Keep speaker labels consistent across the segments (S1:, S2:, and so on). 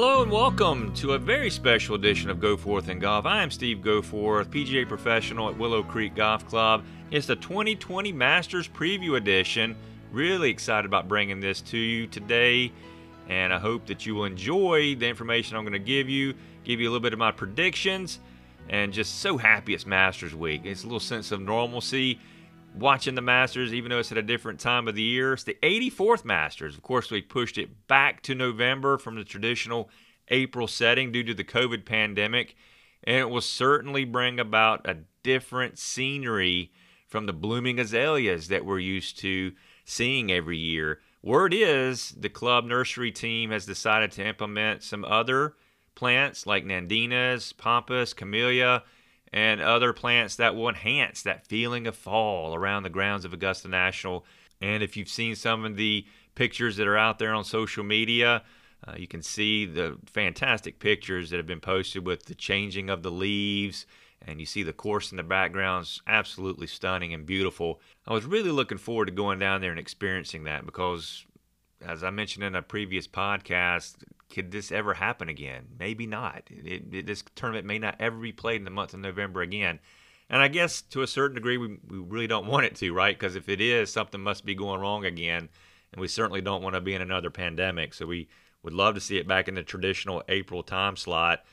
S1: Hello and welcome to a very special edition of Go Forth and Golf. I am Steve Goforth, PGA professional at Willow Creek Golf Club. It's the 2020 Masters Preview Edition. Really excited about bringing this to you today, and I hope that you will enjoy the information I'm going to give you, give you a little bit of my predictions, and just so happy it's Masters Week. It's a little sense of normalcy watching the Masters, even though it's at a different time of the year. It's the 84th Masters. Of course, we pushed it back to November from the traditional April setting due to the COVID pandemic, and it will certainly bring about a different scenery from the blooming azaleas that we're used to seeing every year. Word is the club nursery team has decided to implement some other plants like Nandinas, Pampas, Camellia, and other plants that will enhance that feeling of fall around the grounds of Augusta National. And if you've seen some of the pictures that are out there on social media, uh, you can see the fantastic pictures that have been posted with the changing of the leaves, and you see the course in the background is absolutely stunning and beautiful. I was really looking forward to going down there and experiencing that because, as I mentioned in a previous podcast, could this ever happen again? Maybe not. It, it, this tournament may not ever be played in the month of November again. And I guess to a certain degree, we, we really don't want it to, right? Because if it is, something must be going wrong again. And we certainly don't want to be in another pandemic. So we would love to see it back in the traditional April time slot.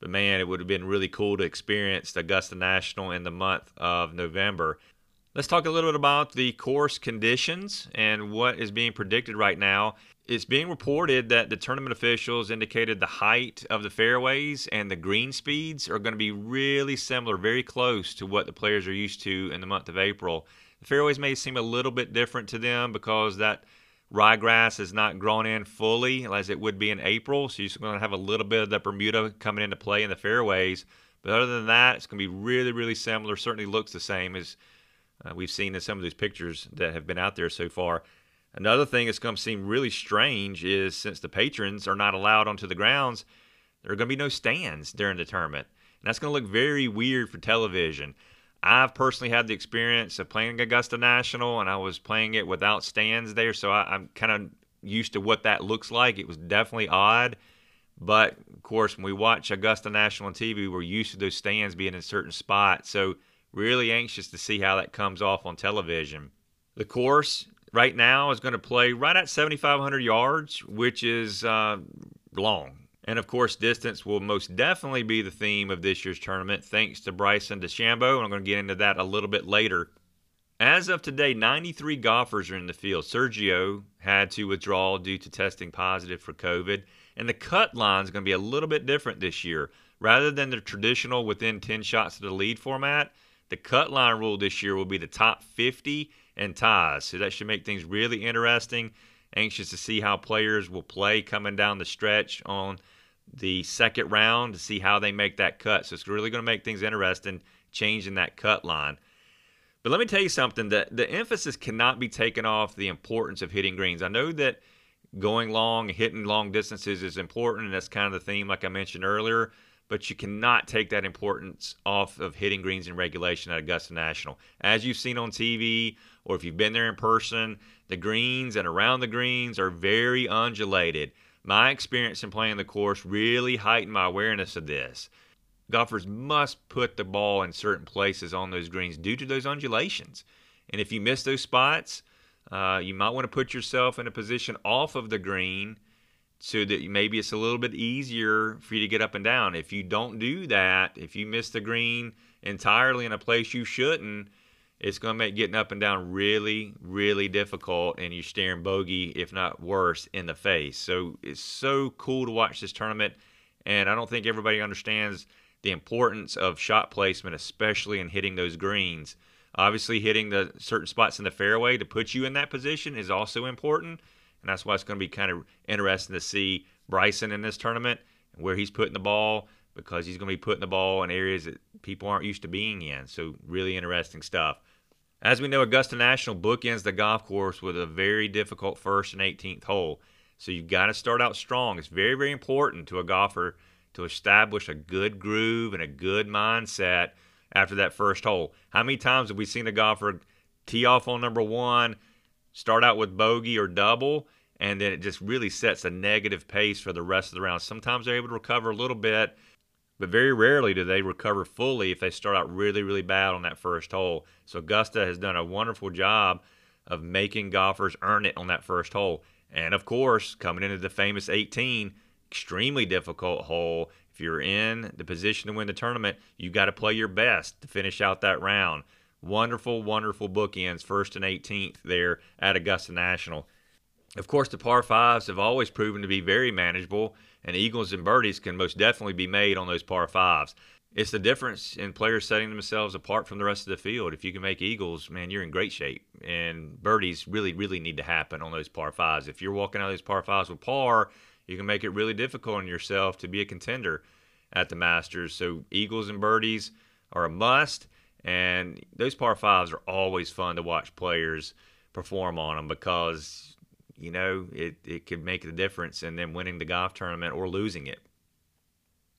S1: But man, it would have been really cool to experience the Augusta National in the month of November. Let's talk a little bit about the course conditions and what is being predicted right now it's being reported that the tournament officials indicated the height of the fairways and the green speeds are going to be really similar, very close to what the players are used to in the month of April. The fairways may seem a little bit different to them because that ryegrass is not grown in fully as it would be in April, so you're going to have a little bit of the Bermuda coming into play in the fairways. But other than that, it's going to be really, really similar. Certainly looks the same as uh, we've seen in some of these pictures that have been out there so far. Another thing that's going to seem really strange is since the patrons are not allowed onto the grounds, there are going to be no stands during the tournament. And that's going to look very weird for television. I've personally had the experience of playing Augusta National, and I was playing it without stands there, so I, am kind of used to what that looks like. It was definitely odd. But of course, when we watch Augusta National on TV, we're used to those stands being in certain spots. So, really anxious to see how that comes off on television. The course right now is going to play right at 7,500 yards, which is uh, long. And of course, distance will most definitely be the theme of this year's tournament, thanks to Bryson DeChambeau. And I'm going to get into that a little bit later. As of today, 93 golfers are in the field. Sergio had to withdraw due to testing positive for COVID. And the cut line is going to be a little bit different this year. Rather than the traditional within 10 shots of the lead format, the cut line rule this year will be the top 50 and ties. So that should make things really interesting. Anxious to see how players will play coming down the stretch on the second round to see how they make that cut. So it's really going to make things interesting changing that cut line. But let me tell you something that the emphasis cannot be taken off the importance of hitting greens. I know that going long, hitting long distances is important, and that's kind of the theme, like I mentioned earlier but you cannot take that importance off of hitting greens in regulation at Augusta National. As you've seen on TV, or if you've been there in person, the greens and around the greens are very undulated. My experience in playing the course really heightened my awareness of this. Golfers must put the ball in certain places on those greens due to those undulations. And if you miss those spots, uh, you might want to put yourself in a position off of the green so that maybe it's a little bit easier for you to get up and down. If you don't do that, if you miss the green entirely in a place you shouldn't, it's going to make getting up and down really, really difficult, and you're staring bogey, if not worse, in the face. So it's so cool to watch this tournament, and I don't think everybody understands the importance of shot placement, especially in hitting those greens. Obviously, hitting the certain spots in the fairway to put you in that position is also important and that's why it's going to be kind of interesting to see Bryson in this tournament and where he's putting the ball because he's going to be putting the ball in areas that people aren't used to being in. So, really interesting stuff. As we know, Augusta National bookends the golf course with a very difficult first and 18th hole. So, you've got to start out strong. It's very, very important to a golfer to establish a good groove and a good mindset after that first hole. How many times have we seen a golfer tee off on number one, start out with bogey or double, and then it just really sets a negative pace for the rest of the round. Sometimes they're able to recover a little bit, but very rarely do they recover fully if they start out really, really bad on that first hole. So Augusta has done a wonderful job of making golfers earn it on that first hole. And of course, coming into the famous 18, extremely difficult hole. If you're in the position to win the tournament, you got to play your best to finish out that round. Wonderful, wonderful bookends, first and 18th there at Augusta National. Of course, the par fives have always proven to be very manageable, and eagles and birdies can most definitely be made on those par fives. It's the difference in players setting themselves apart from the rest of the field. If you can make eagles, man, you're in great shape. And birdies really, really need to happen on those par fives. If you're walking out of those par fives with par, you can make it really difficult on yourself to be a contender at the Masters. So eagles and birdies are a must. And those par fives are always fun to watch players perform on them because you know, it, it could make the difference in them winning the golf tournament or losing it.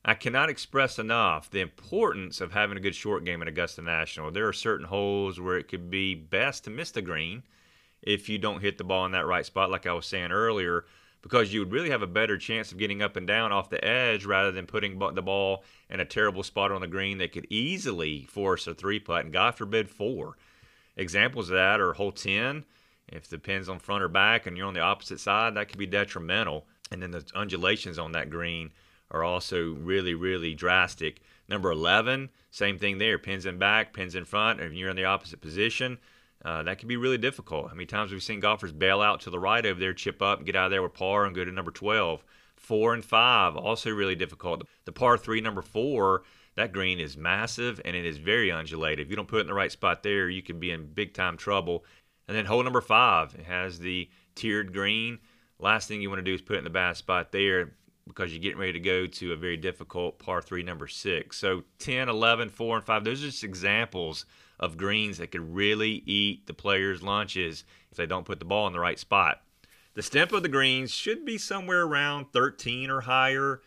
S1: I cannot express enough the importance of having a good short game at Augusta National. There are certain holes where it could be best to miss the green if you don't hit the ball in that right spot, like I was saying earlier, because you would really have a better chance of getting up and down off the edge rather than putting the ball in a terrible spot on the green that could easily force a three putt, and God forbid, four. Examples of that are hole 10 if the pin's on front or back and you're on the opposite side, that could be detrimental. And then the undulations on that green are also really, really drastic. Number 11, same thing there. Pins in back, pins in front, and you're in the opposite position. Uh, that can be really difficult. How many times we've seen golfers bail out to the right over there, chip up, get out of there with par, and go to number 12. Four and five, also really difficult. The par three, number four, that green is massive and it is very undulated. If you don't put it in the right spot there, you can be in big time trouble. And then hole number five, it has the tiered green. Last thing you want to do is put it in the bad spot there because you're getting ready to go to a very difficult par three, number six. So 10, 11, 4, and 5, those are just examples of greens that could really eat the players' lunches if they don't put the ball in the right spot. The stimp of the greens should be somewhere around 13 or higher.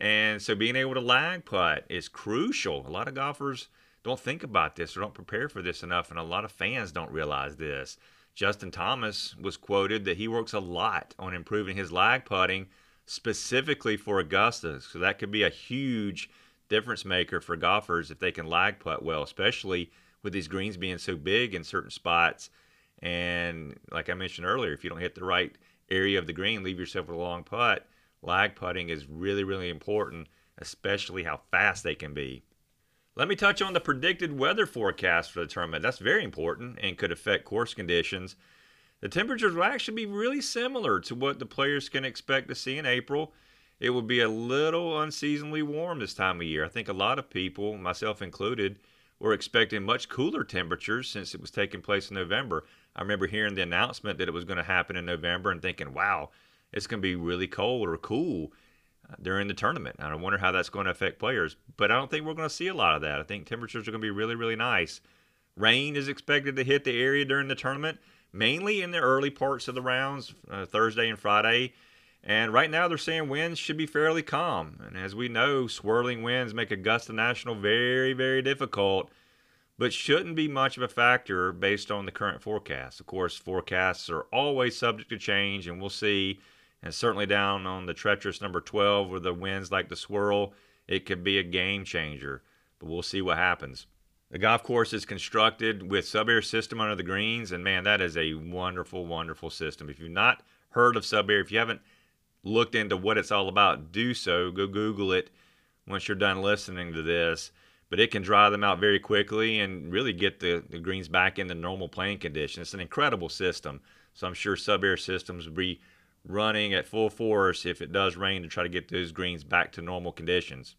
S1: And so being able to lag putt is crucial. A lot of golfers don't think about this or don't prepare for this enough, and a lot of fans don't realize this. Justin Thomas was quoted that he works a lot on improving his lag putting specifically for Augusta. So that could be a huge difference maker for golfers if they can lag putt well, especially with these greens being so big in certain spots. And like I mentioned earlier, if you don't hit the right area of the green, leave yourself with a long putt, lag putting is really, really important, especially how fast they can be. Let me touch on the predicted weather forecast for the tournament. That's very important and could affect course conditions. The temperatures will actually be really similar to what the players can expect to see in April. It will be a little unseasonably warm this time of year. I think a lot of people, myself included, were expecting much cooler temperatures since it was taking place in November. I remember hearing the announcement that it was going to happen in November and thinking, wow, it's going to be really cold or cool during the tournament. I wonder how that's going to affect players, but I don't think we're going to see a lot of that. I think temperatures are going to be really, really nice. Rain is expected to hit the area during the tournament, mainly in the early parts of the rounds, uh, Thursday and Friday. And right now they're saying winds should be fairly calm. And as we know, swirling winds make Augusta National very, very difficult, but shouldn't be much of a factor based on the current forecast. Of course, forecasts are always subject to change, and we'll see and certainly down on the treacherous number 12 where the winds like to swirl, it could be a game changer. But we'll see what happens. The golf course is constructed with sub-air system under the greens, and man, that is a wonderful, wonderful system. If you've not heard of sub-air, if you haven't looked into what it's all about, do so. Go Google it once you're done listening to this. But it can dry them out very quickly and really get the, the greens back into normal playing condition. It's an incredible system. So I'm sure sub-air systems will be running at full force if it does rain to try to get those greens back to normal conditions.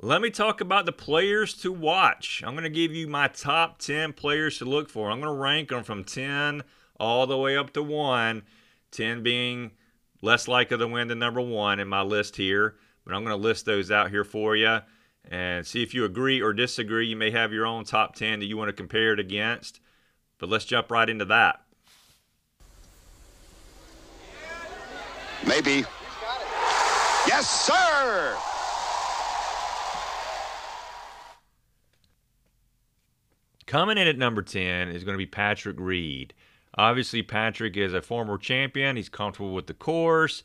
S1: Let me talk about the players to watch. I'm going to give you my top 10 players to look for. I'm going to rank them from 10 all the way up to 1, 10 being less likely to win than number 1 in my list here. But I'm going to list those out here for you and see if you agree or disagree. You may have your own top 10 that you want to compare it against. But let's jump right into that.
S2: Maybe. Yes, sir!
S1: Coming in at number 10 is going to be Patrick Reed. Obviously, Patrick is a former champion. He's comfortable with the course,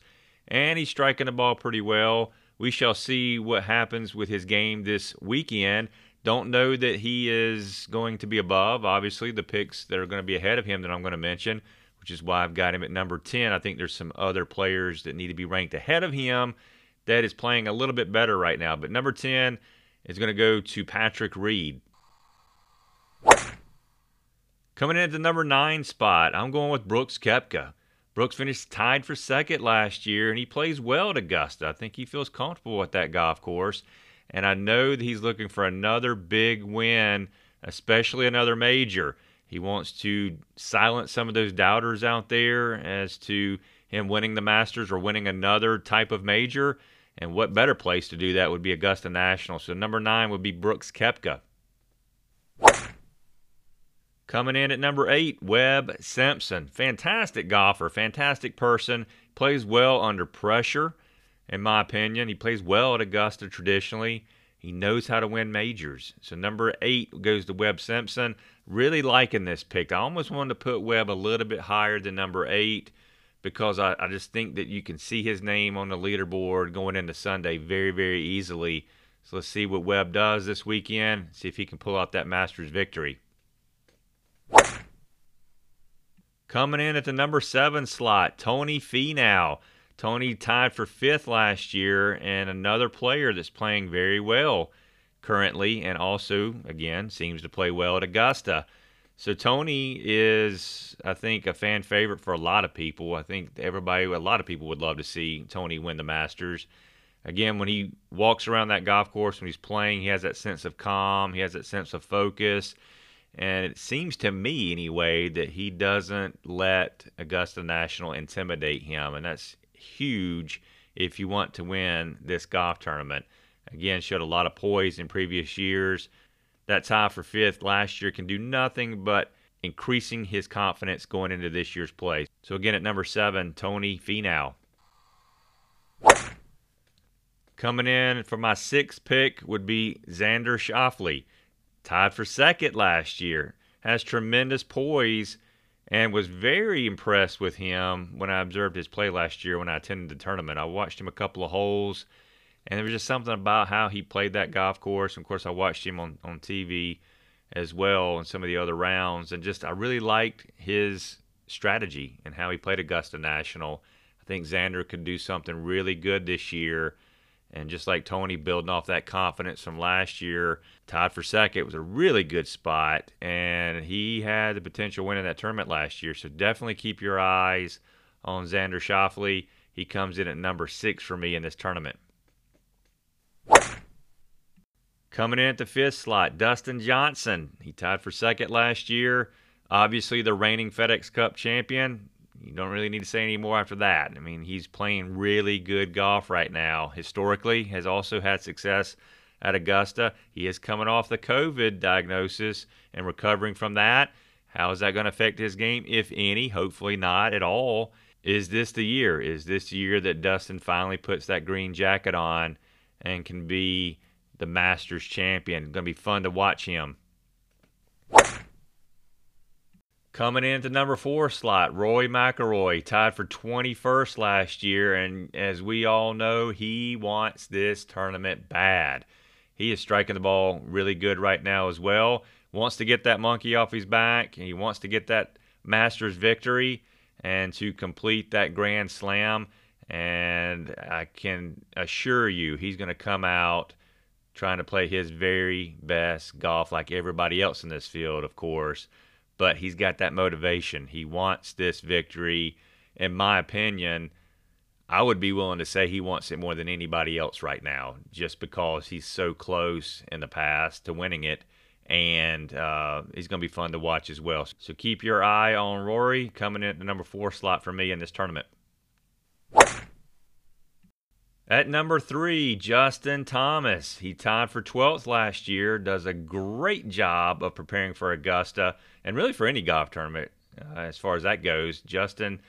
S1: and he's striking the ball pretty well. We shall see what happens with his game this weekend. Don't know that he is going to be above, obviously, the picks that are going to be ahead of him that I'm going to mention, which is why I've got him at number 10. I think there's some other players that need to be ranked ahead of him that is playing a little bit better right now. But number 10 is going to go to Patrick Reed. Coming in at the number 9 spot, I'm going with Brooks Koepka. Brooks finished tied for second last year, and he plays well at Augusta. I think he feels comfortable at that golf course. And I know that he's looking for another big win, especially another major. He wants to silence some of those doubters out there as to him winning the Masters or winning another type of major. And what better place to do that would be Augusta National. So number nine would be Brooks Koepka. Coming in at number eight, Webb Simpson. Fantastic golfer, fantastic person, plays well under pressure in my opinion. He plays well at Augusta traditionally. He knows how to win majors. So number eight goes to Webb Simpson. Really liking this pick. I almost wanted to put Webb a little bit higher than number eight because I, I just think that you can see his name on the leaderboard going into Sunday very, very easily. So let's see what Webb does this weekend. See if he can pull out that Masters victory. Coming in at the number seven slot, Tony Finau. Tony tied for fifth last year, and another player that's playing very well currently, and also, again, seems to play well at Augusta. So Tony is, I think, a fan favorite for a lot of people. I think everybody, a lot of people would love to see Tony win the Masters. Again, when he walks around that golf course, when he's playing, he has that sense of calm, he has that sense of focus. And it seems to me, anyway, that he doesn't let Augusta National intimidate him. And that's huge if you want to win this golf tournament. Again, showed a lot of poise in previous years. That tie for fifth last year can do nothing but increasing his confidence going into this year's play. So again, at number seven, Tony Finau. Coming in for my sixth pick would be Xander Schauffele. Tied for second last year. Has tremendous poise and was very impressed with him when I observed his play last year when I attended the tournament. I watched him a couple of holes, and there was just something about how he played that golf course. And of course, I watched him on, on TV as well and some of the other rounds, and just I really liked his strategy and how he played Augusta National. I think Xander could do something really good this year and just like Tony building off that confidence from last year, tied for second was a really good spot. And he had the potential winning that tournament last year. So definitely keep your eyes on Xander Schauffele. He comes in at number six for me in this tournament. Coming in at the fifth slot, Dustin Johnson. He tied for second last year. Obviously, the reigning FedEx Cup champion you don't really need to say any more after that. I mean, he's playing really good golf right now. Historically, has also had success at Augusta. He is coming off the COVID diagnosis and recovering from that. How is that going to affect his game, if any? Hopefully not at all. Is this the year? Is this the year that Dustin finally puts that green jacket on and can be the Masters champion? It's going to be fun to watch him. Coming in into number four slot, Rory McIlroy, tied for 21st last year, and as we all know, he wants this tournament bad. He is striking the ball really good right now as well. Wants to get that monkey off his back, and he wants to get that Masters victory and to complete that Grand Slam. And I can assure you, he's going to come out trying to play his very best golf, like everybody else in this field, of course but he's got that motivation. He wants this victory. In my opinion, I would be willing to say he wants it more than anybody else right now, just because he's so close in the past to winning it. And uh, he's going to be fun to watch as well. So keep your eye on Rory coming in at the number four slot for me in this tournament. At number three, Justin Thomas. He tied for 12th last year, does a great job of preparing for Augusta and really for any golf tournament uh, as far as that goes. Justin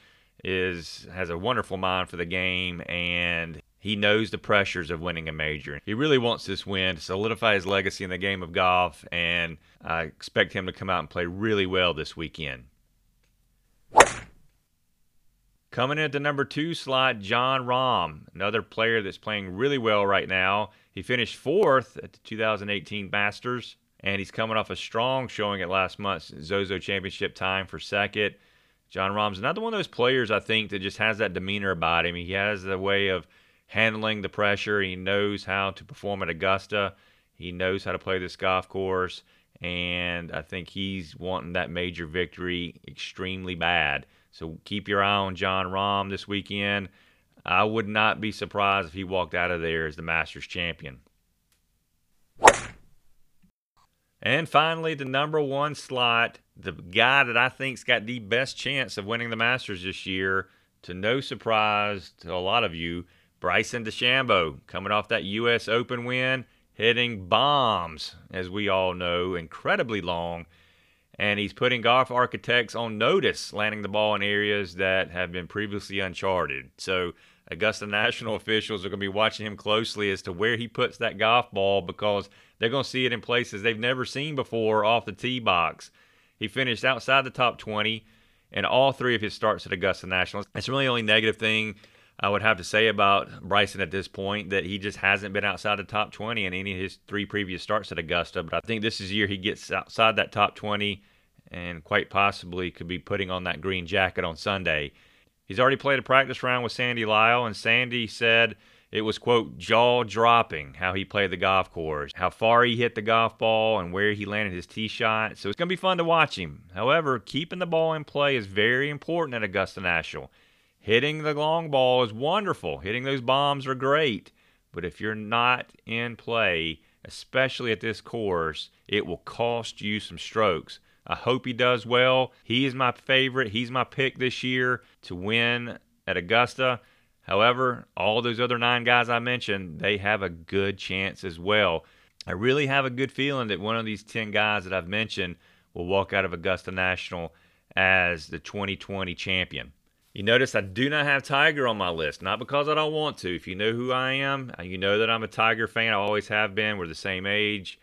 S1: is has a wonderful mind for the game and he knows the pressures of winning a major. He really wants this win to solidify his legacy in the game of golf, and I expect him to come out and play really well this weekend. Coming in at the number two slot, Jon Rahm, another player that's playing really well right now. He finished fourth at the 2018 Masters, and he's coming off a strong showing at last month's Zozo Championship time for second. Jon Rahm's another one of those players I think that just has that demeanor about him. He has the way of handling the pressure. He knows how to perform at Augusta. He knows how to play this golf course, and I think he's wanting that major victory extremely bad. So keep your eye on Jon Rahm this weekend. I would not be surprised if he walked out of there as the Masters champion. And finally, the number one slot, the guy that I think's got the best chance of winning the Masters this year, to no surprise to a lot of you, Bryson DeChambeau, coming off that U.S. Open win, hitting bombs, as we all know, incredibly long and he's putting golf architects on notice, landing the ball in areas that have been previously uncharted. So Augusta National officials are going to be watching him closely as to where he puts that golf ball because they're going to see it in places they've never seen before off the tee box. He finished outside the top 20 in all three of his starts at Augusta National. It's really the only negative thing I would have to say about Bryson at this point that he just hasn't been outside the top 20 in any of his three previous starts at Augusta. But I think this is the year he gets outside that top 20 and quite possibly could be putting on that green jacket on Sunday. He's already played a practice round with Sandy Lyle, and Sandy said it was, quote, jaw dropping how he played the golf course, how far he hit the golf ball, and where he landed his tee shot. So it's going to be fun to watch him. However, keeping the ball in play is very important at Augusta National. Hitting the long ball is wonderful, hitting those bombs are great. But if you're not in play, especially at this course, it will cost you some strokes. I hope he does well. He is my favorite. He's my pick this year to win at Augusta. However, all those other nine guys I mentioned, they have a good chance as well. I really have a good feeling that one of these 10 guys that I've mentioned will walk out of Augusta National as the 2020 champion. You notice I do not have Tiger on my list, not because I don't want to. If you know who I am, you know that I'm a Tiger fan. I always have been. We're the same age.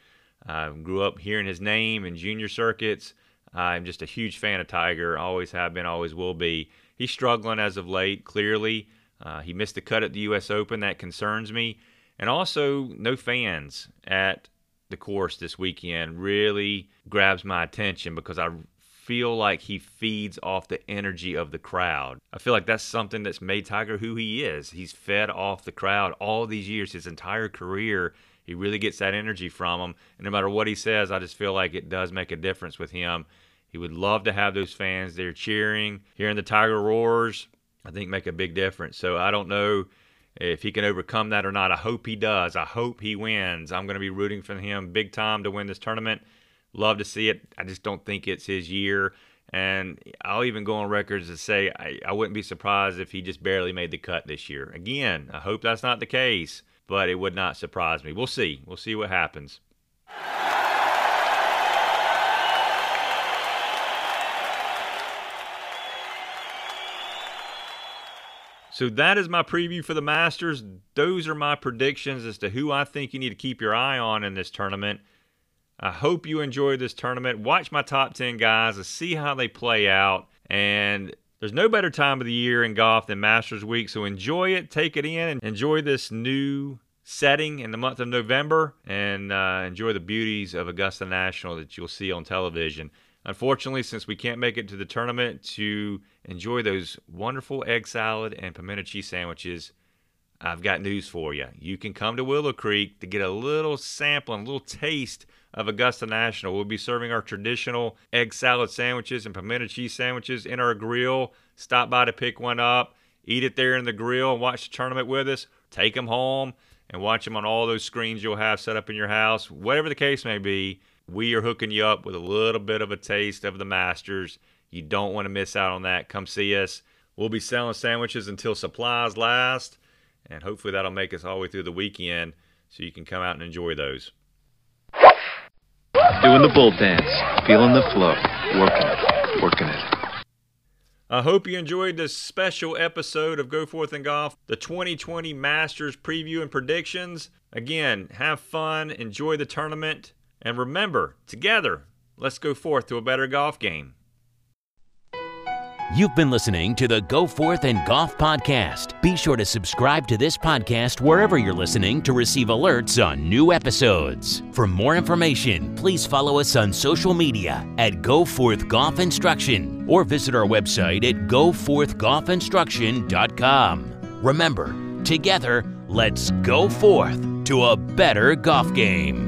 S1: I grew up hearing his name in junior circuits. I'm just a huge fan of Tiger. Always have been, always will be. He's struggling as of late, clearly. Uh, he missed the cut at the U.S. Open. That concerns me. And also, no fans at the course this weekend really grabs my attention because I feel like he feeds off the energy of the crowd. I feel like that's something that's made Tiger who he is. He's fed off the crowd all these years, his entire career. He really gets that energy from him. And no matter what he says, I just feel like it does make a difference with him. He would love to have those fans there cheering, hearing the Tiger roars. I think make a big difference. So I don't know if he can overcome that or not. I hope he does. I hope he wins. I'm going to be rooting for him big time to win this tournament. Love to see it. I just don't think it's his year. And I'll even go on records to say I, I wouldn't be surprised if he just barely made the cut this year. Again, I hope that's not the case but it would not surprise me. We'll see. We'll see what happens. So that is my preview for the Masters. Those are my predictions as to who I think you need to keep your eye on in this tournament. I hope you enjoyed this tournament. Watch my top 10 guys and see how they play out. And there's no better time of the year in golf than Masters Week, so enjoy it, take it in, and enjoy this new setting in the month of November and uh, enjoy the beauties of Augusta National that you'll see on television. Unfortunately, since we can't make it to the tournament to enjoy those wonderful egg salad and pimento cheese sandwiches, I've got news for you. You can come to Willow Creek to get a little sample and a little taste of Augusta National. We'll be serving our traditional egg salad sandwiches and pimento cheese sandwiches in our grill. Stop by to pick one up, eat it there in the grill, and watch the tournament with us. Take them home and watch them on all those screens you'll have set up in your house. Whatever the case may be, we are hooking you up with a little bit of a taste of the Masters. You don't want to miss out on that. Come see us. We'll be selling sandwiches until supplies last, and hopefully that'll make us all the way through the weekend so you can come out and enjoy those.
S3: Doing the bull dance, feeling the flow, working it, working it.
S1: I hope you enjoyed this special episode of Go Forth and Golf, the 2020 Masters preview and predictions. Again, have fun, enjoy the tournament, and remember, together, let's go forth to a better golf game.
S4: You've been listening to the Go Forth and Golf Podcast. Be sure to subscribe to this podcast wherever you're listening to receive alerts on new episodes. For more information, please follow us on social media at Go Forth Golf Instruction or visit our website at goforthgolfinstruction.com. Remember, together, let's go forth to a better golf game.